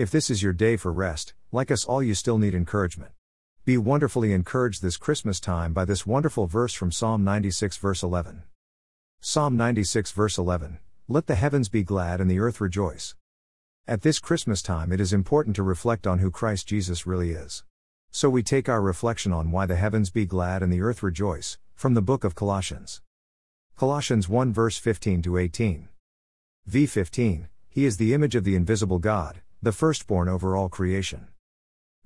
If this is your day for rest, like us all, you still need encouragement. Be wonderfully encouraged this Christmas time by this wonderful verse from Psalm 96, verse 11. Psalm 96, verse 11 Let the heavens be glad and the earth rejoice. At this Christmas time, it is important to reflect on who Christ Jesus really is. So we take our reflection on why the heavens be glad and the earth rejoice, from the book of Colossians. Colossians 1 verse 15 to 18. V15 He is the image of the invisible God, the firstborn over all creation.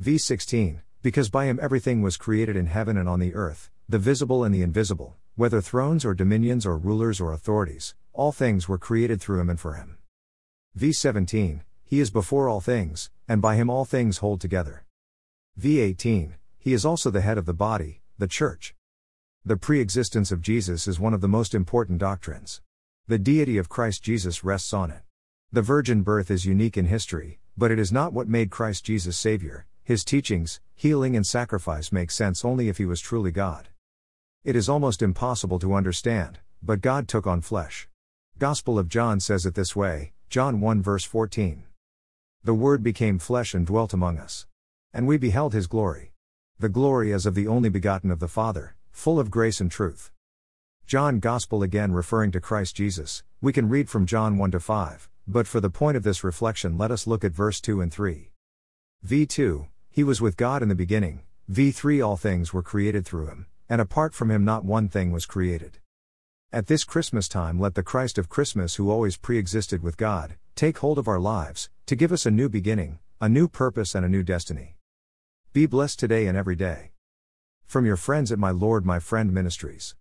V16 Because by him everything was created in heaven and on the earth, the visible and the invisible, whether thrones or dominions or rulers or authorities, all things were created through him and for him. V17 He is before all things, and by him all things hold together. V18 He is also the head of the body, the church. The pre existence of Jesus is one of the most important doctrines. The deity of Christ Jesus rests on it. The virgin birth is unique in history, but it is not what made Christ Jesus Savior. His teachings, healing, and sacrifice make sense only if he was truly God. It is almost impossible to understand, but God took on flesh. Gospel of John says it this way John 1 verse 14. The Word became flesh and dwelt among us. And we beheld his glory. The glory as of the only begotten of the Father, full of grace and truth. John Gospel again referring to Christ Jesus, we can read from John 1 to 5, but for the point of this reflection, let us look at verse 2 and 3. V2 He was with God in the beginning, V3 All things were created through him, and apart from him, not one thing was created. At this Christmas time, let the Christ of Christmas, who always pre existed with God, take hold of our lives, to give us a new beginning, a new purpose, and a new destiny. Be blessed today and every day. From your friends at My Lord My Friend Ministries.